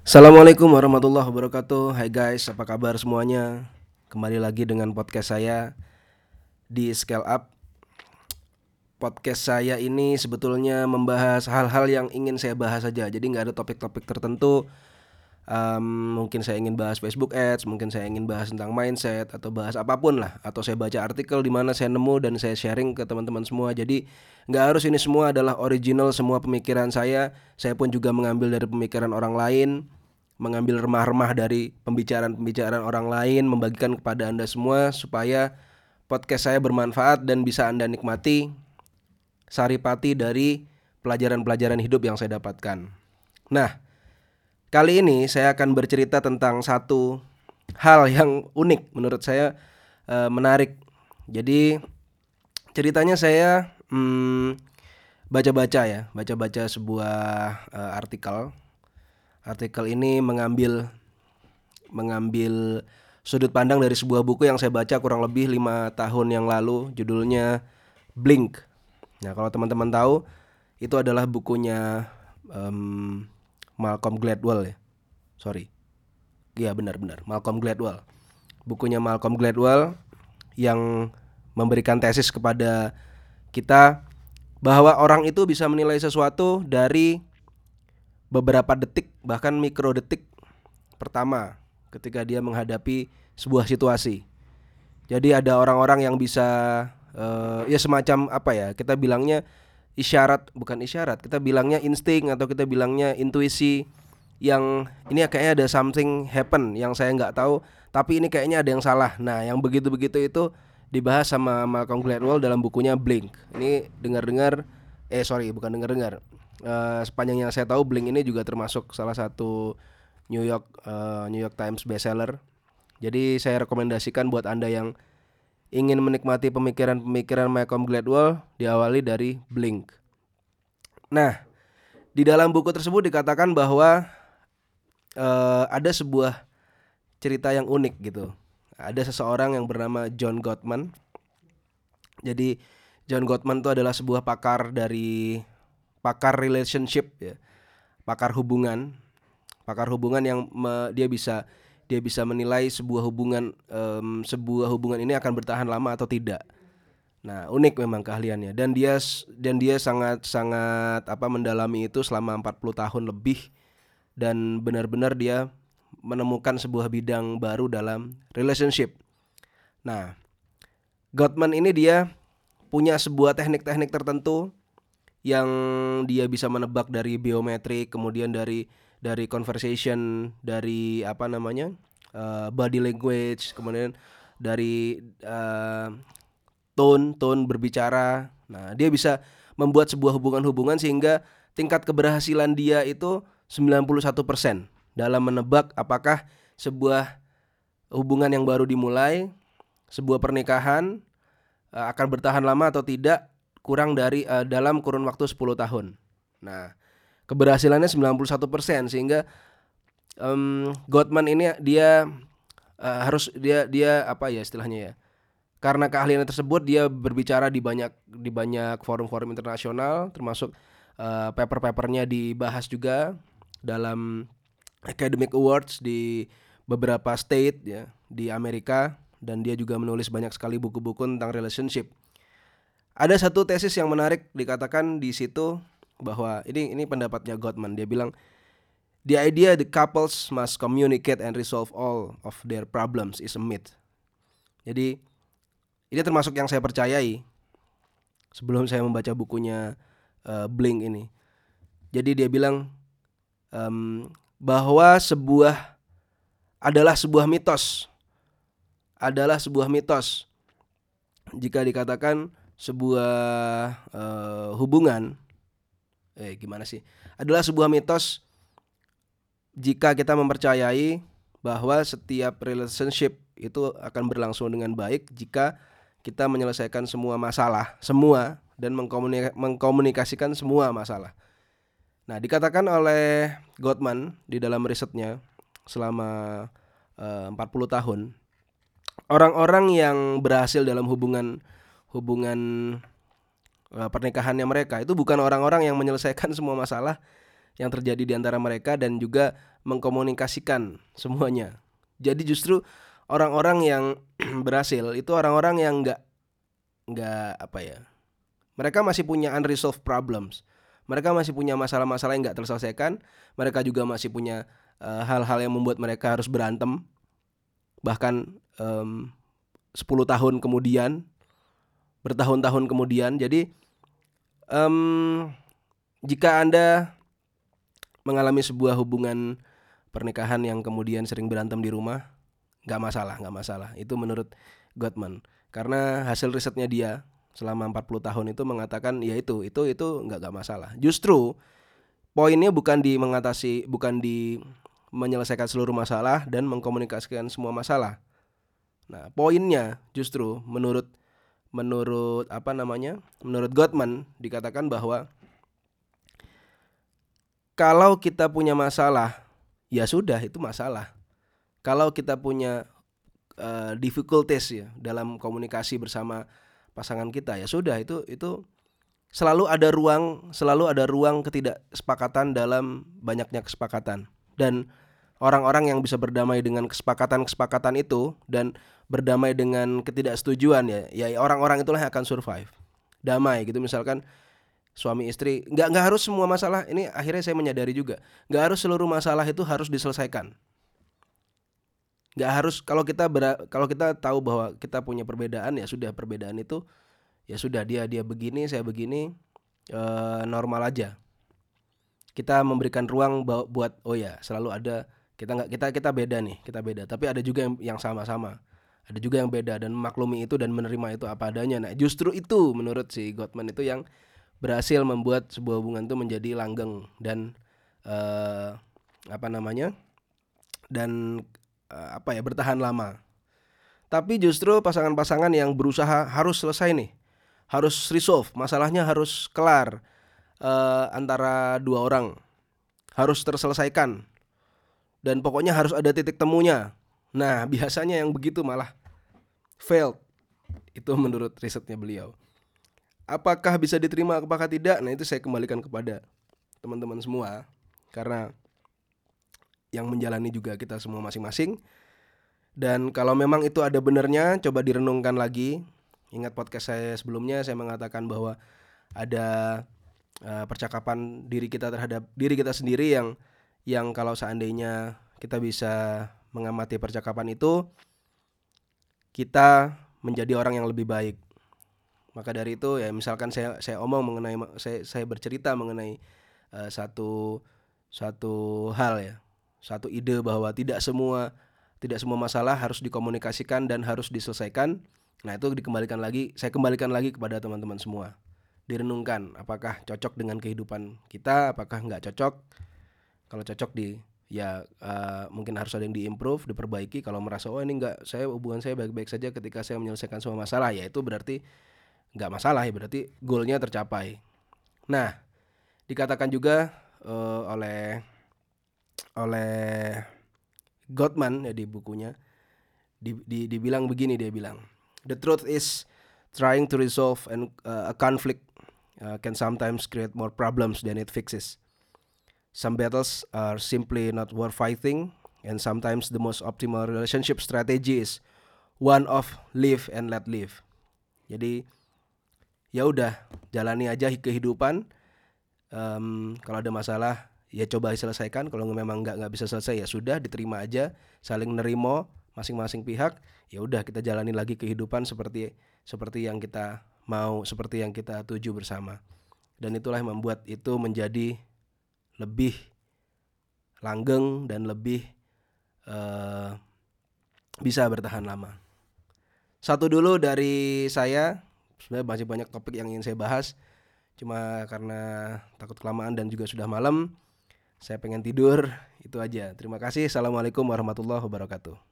Assalamualaikum warahmatullahi wabarakatuh. Hai guys, apa kabar semuanya? Kembali lagi dengan podcast saya di Scale Up. Podcast saya ini sebetulnya membahas hal-hal yang ingin saya bahas saja. Jadi nggak ada topik-topik tertentu um, Mungkin saya ingin bahas Facebook Ads, mungkin saya ingin bahas tentang mindset Atau bahas apa pun lah. Atau saya baca artikel di mana saya nemu dan saya sharing ke teman-teman semua. Jadi nggak harus ini semua adalah original semua pemikiran saya. Saya pun juga mengambil dari pemikiran orang lain mengambil remah-remah dari pembicaraan-pembicaraan orang lain, membagikan kepada Anda semua supaya podcast saya bermanfaat dan bisa Anda nikmati saripati dari pelajaran-pelajaran hidup yang saya dapatkan. Nah, kali ini saya akan bercerita tentang satu hal yang unik menurut saya e, menarik. Jadi ceritanya saya hmm, baca-baca ya, baca-baca sebuah e, artikel Artikel ini mengambil mengambil sudut pandang dari sebuah buku yang saya baca kurang lebih lima tahun yang lalu, judulnya Blink. Nah, kalau teman-teman tahu, itu adalah bukunya um, Malcolm Gladwell ya. Sorry. Iya benar-benar Malcolm Gladwell. Bukunya Malcolm Gladwell yang memberikan tesis kepada kita bahwa orang itu bisa menilai sesuatu dari beberapa detik bahkan mikro detik pertama ketika dia menghadapi sebuah situasi. Jadi ada orang-orang yang bisa uh, ya semacam apa ya kita bilangnya isyarat bukan isyarat kita bilangnya insting atau kita bilangnya intuisi yang ini kayaknya ada something happen yang saya nggak tahu tapi ini kayaknya ada yang salah. Nah yang begitu-begitu itu dibahas sama Malcolm Gladwell dalam bukunya Blink. Ini dengar-dengar eh sorry bukan dengar-dengar uh, sepanjang yang saya tahu Blink ini juga termasuk salah satu New York uh, New York Times bestseller. Jadi saya rekomendasikan buat anda yang ingin menikmati pemikiran-pemikiran Malcolm Gladwell diawali dari Blink. Nah, di dalam buku tersebut dikatakan bahwa uh, ada sebuah cerita yang unik gitu. Ada seseorang yang bernama John Gottman. Jadi John Gottman itu adalah sebuah pakar dari pakar relationship ya pakar hubungan pakar hubungan yang me, dia bisa dia bisa menilai sebuah hubungan um, sebuah hubungan ini akan bertahan lama atau tidak. Nah unik memang keahliannya. Dan dia dan dia sangat sangat apa mendalami itu selama 40 tahun lebih. Dan benar-benar dia menemukan sebuah bidang baru dalam relationship. Nah Gottman ini dia punya sebuah teknik-teknik tertentu yang dia bisa menebak dari biometrik, kemudian dari dari conversation, dari apa namanya uh, body language, kemudian dari uh, tone tone berbicara. Nah dia bisa membuat sebuah hubungan-hubungan sehingga tingkat keberhasilan dia itu 91% dalam menebak apakah sebuah hubungan yang baru dimulai, sebuah pernikahan uh, akan bertahan lama atau tidak kurang dari uh, dalam kurun waktu 10 tahun. Nah, keberhasilannya 91% sehingga um, Gottman ini dia uh, harus dia dia apa ya istilahnya ya. Karena keahliannya tersebut dia berbicara di banyak di banyak forum-forum internasional termasuk uh, paper-papernya dibahas juga dalam academic awards di beberapa state ya di Amerika dan dia juga menulis banyak sekali buku-buku tentang relationship. Ada satu tesis yang menarik dikatakan di situ bahwa ini ini pendapatnya Gottman. Dia bilang the idea the couples must communicate and resolve all of their problems is a myth. Jadi ini termasuk yang saya percayai sebelum saya membaca bukunya uh, Blink ini. Jadi dia bilang um, bahwa sebuah adalah sebuah mitos adalah sebuah mitos jika dikatakan sebuah uh, hubungan eh gimana sih adalah sebuah mitos jika kita mempercayai bahwa setiap relationship itu akan berlangsung dengan baik jika kita menyelesaikan semua masalah semua dan mengkomunikasikan semua masalah. Nah, dikatakan oleh Gottman di dalam risetnya selama eh, uh, 40 tahun orang-orang yang berhasil dalam hubungan hubungan pernikahannya mereka. Itu bukan orang-orang yang menyelesaikan semua masalah yang terjadi di antara mereka dan juga mengkomunikasikan semuanya. Jadi justru orang-orang yang berhasil itu orang-orang yang nggak nggak apa ya mereka masih punya unresolved problems. Mereka masih punya masalah-masalah yang nggak terselesaikan. Mereka juga masih punya eh, hal-hal uh, yang membuat mereka harus berantem. Bahkan um, 10 tahun kemudian bertahun-tahun kemudian. Jadi um, jika anda mengalami sebuah hubungan pernikahan yang kemudian sering berantem di rumah nggak masalah nggak masalah. Itu menurut Gottman. Karena hasil risetnya dia selama 40 tahun itu mengatakan ya itu itu itu nggak nggak masalah. Justru poinnya bukan di mengatasi bukan di menyelesaikan seluruh masalah dan mengkomunikasikan semua masalah. Nah poinnya justru menurut menurut apa namanya menurut Gottman dikatakan bahwa kalau kita punya masalah ya sudah itu masalah. Kalau kita punya uh, difficulties ya dalam komunikasi bersama pasangan kita ya sudah itu itu selalu ada ruang selalu ada ruang ketidaksepakatan dalam banyaknya kesepakatan. Dan orang-orang yang bisa berdamai dengan kesepakatan-kesepakatan itu dan berdamai dengan ketidaksetujuan ya ya orang-orang itulah yang akan survive. Damai gitu misalkan suami istri nggak nggak harus semua masalah ini akhirnya saya menyadari juga nggak harus seluruh masalah itu harus diselesaikan. Nggak harus kalau kita ber, kalau kita tahu bahwa kita punya perbedaan ya sudah perbedaan itu ya sudah dia dia begini saya begini e, normal aja. Kita memberikan ruang buat oh ya selalu ada kita nggak kita kita beda nih kita beda. Tapi ada juga yang yang sama-sama. Ada juga yang beda dan maklumi itu dan menerima itu apa adanya. Nah justru itu menurut si Gottman itu yang berhasil membuat sebuah hubungan itu menjadi langgeng dan uh, apa namanya dan uh, apa ya bertahan lama. Tapi justru pasangan-pasangan yang berusaha harus selesai nih, harus resolve, masalahnya harus kelar uh, antara dua orang, harus terselesaikan, dan pokoknya harus ada titik temunya. Nah biasanya yang begitu malah failed, itu menurut risetnya beliau. Apakah bisa diterima, apakah tidak? Nah itu saya kembalikan kepada teman-teman semua, karena yang menjalani juga kita semua masing-masing. Dan kalau memang itu ada benernya, coba direnungkan lagi. Ingat podcast saya sebelumnya, saya mengatakan bahwa ada uh, percakapan diri kita terhadap diri kita sendiri yang yang kalau seandainya kita bisa mengamati percakapan itu, kita menjadi orang yang lebih baik. Maka dari itu ya misalkan saya saya omong mengenai saya saya bercerita mengenai uh, satu satu hal ya satu ide bahwa tidak semua tidak semua masalah harus dikomunikasikan dan harus diselesaikan. Nah, itu dikembalikan lagi, saya kembalikan lagi kepada teman-teman semua. Direnungkan apakah cocok dengan kehidupan kita, apakah nggak cocok. Kalau cocok di ya uh, mungkin harus ada yang diimprove, diperbaiki. Kalau merasa oh ini nggak saya hubungan saya baik-baik saja ketika saya menyelesaikan semua masalah, ya itu berarti nggak masalah ya, berarti goalnya tercapai. Nah, dikatakan juga uh, oleh oleh Gottman ya di bukunya di, di, dibilang begini dia bilang the truth is trying to resolve an, uh, a conflict uh, can sometimes create more problems than it fixes some battles are simply not worth fighting and sometimes the most optimal relationship strategy is one of live and let live. Jadi ya udah jalani aja kehidupan. Um, kalau ada masalah ya coba selesaikan. Kalau memang nggak nggak bisa selesai ya sudah diterima aja saling nerimo masing-masing pihak. Ya udah kita jalani lagi kehidupan seperti seperti yang kita mau seperti yang kita tuju bersama. Dan itulah yang membuat itu menjadi lebih langgeng dan lebih uh, bisa bertahan lama satu dulu dari saya sebenarnya masih banyak topik yang ingin saya bahas cuma karena takut kelamaan dan juga sudah malam saya pengen tidur, itu aja. Terima kasih. Assalamualaikum warahmatullahi wabarakatuh.